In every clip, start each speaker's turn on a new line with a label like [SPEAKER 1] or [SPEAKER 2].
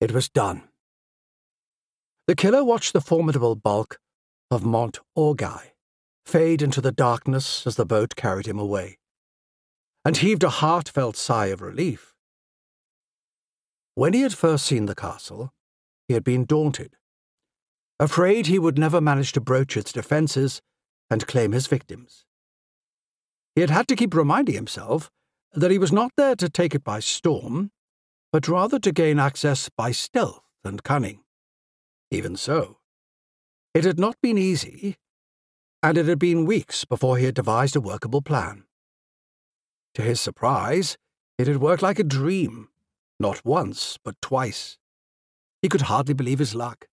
[SPEAKER 1] It was done. The killer watched the formidable bulk of Mont Orgueil fade into the darkness as the boat carried him away, and heaved a heartfelt sigh of relief. When he had first seen the castle, he had been daunted, afraid he would never manage to broach its defences and claim his victims. He had had to keep reminding himself that he was not there to take it by storm, but rather to gain access by stealth and cunning. Even so, it had not been easy, and it had been weeks before he had devised a workable plan. To his surprise, it had worked like a dream, not once, but twice. He could hardly believe his luck.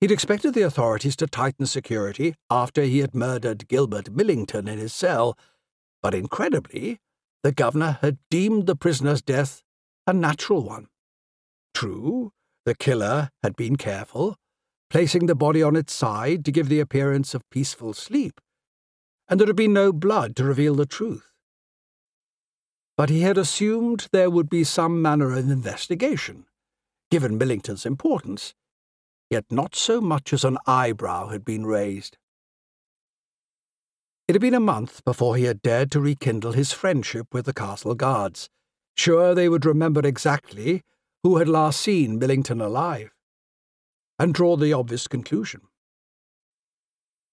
[SPEAKER 1] He'd expected the authorities to tighten security after he had murdered Gilbert Millington in his cell, but incredibly, the governor had deemed the prisoner's death a natural one. True, the killer had been careful, placing the body on its side to give the appearance of peaceful sleep, and there had been no blood to reveal the truth. But he had assumed there would be some manner of investigation, given Millington's importance, yet not so much as an eyebrow had been raised. It had been a month before he had dared to rekindle his friendship with the castle guards, sure they would remember exactly who had last seen Millington alive, and draw the obvious conclusion.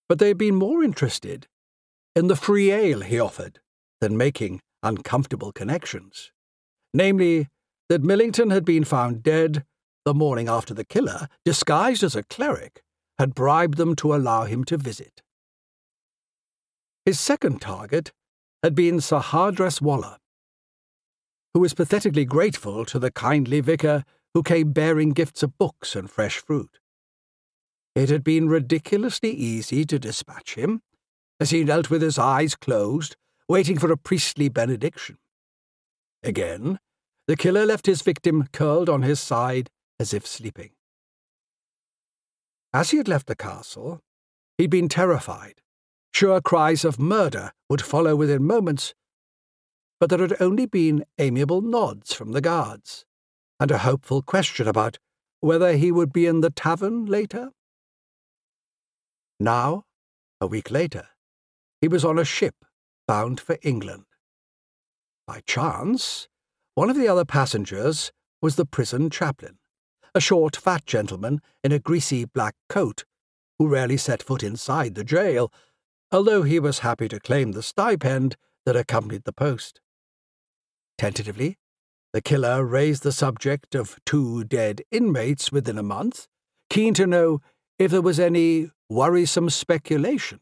[SPEAKER 1] But they had been more interested in the free ale he offered than making uncomfortable connections, namely, that Millington had been found dead the morning after the killer, disguised as a cleric, had bribed them to allow him to visit. His second target had been Sir Hardress Waller, who was pathetically grateful to the kindly vicar who came bearing gifts of books and fresh fruit. It had been ridiculously easy to dispatch him, as he knelt with his eyes closed, waiting for a priestly benediction. Again, the killer left his victim curled on his side as if sleeping. As he had left the castle, he'd been terrified Sure cries of murder would follow within moments, but there had only been amiable nods from the guards, and a hopeful question about whether he would be in the tavern later. Now, a week later, he was on a ship bound for England. By chance, one of the other passengers was the prison chaplain, a short, fat gentleman in a greasy black coat, who rarely set foot inside the jail although he was happy to claim the stipend that accompanied the post. Tentatively, the killer raised the subject of two dead inmates within a month, keen to know if there was any worrisome speculation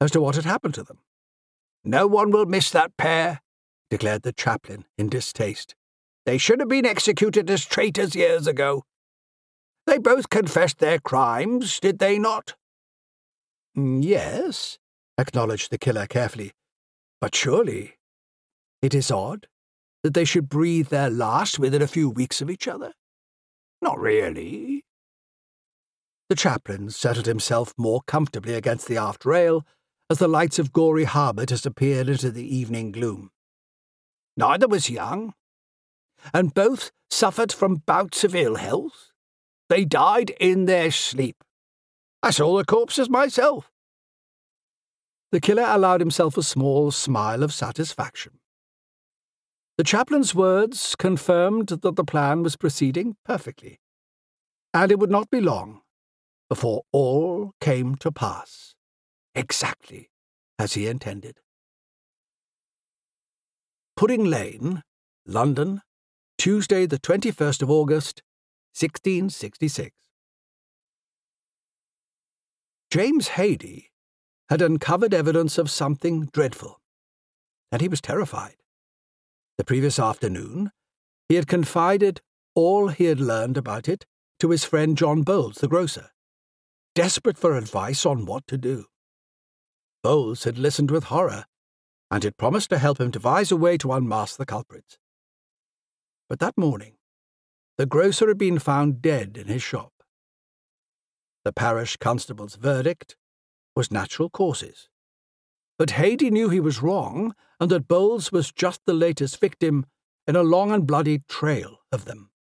[SPEAKER 1] as to what had happened to them. No one will miss that pair, declared the chaplain in distaste. They should have been executed as traitors years ago. They both confessed their crimes, did they not? Mm, yes, acknowledged the killer carefully. But surely it is odd that they should breathe their last within a few weeks of each other. Not really. The chaplain settled himself more comfortably against the aft rail as the lights of Gorey Harbour disappeared into the evening gloom. Neither was young, and both suffered from bouts of ill health. They died in their sleep. I saw the corpses myself. The killer allowed himself a small smile of satisfaction. The chaplain's words confirmed that the plan was proceeding perfectly, and it would not be long before all came to pass exactly as he intended. Pudding Lane, London, Tuesday, the 21st of August, 1666. James Hady had uncovered evidence of something dreadful, and he was terrified. The previous afternoon, he had confided all he had learned about it to his friend John Bowles, the grocer, desperate for advice on what to do. Bowles had listened with horror, and had promised to help him devise a way to unmask the culprits. But that morning, the grocer had been found dead in his shop. The parish constable's verdict was natural causes. But Hady knew he was wrong, and that Bowles was just the latest victim in a long and bloody trail of them.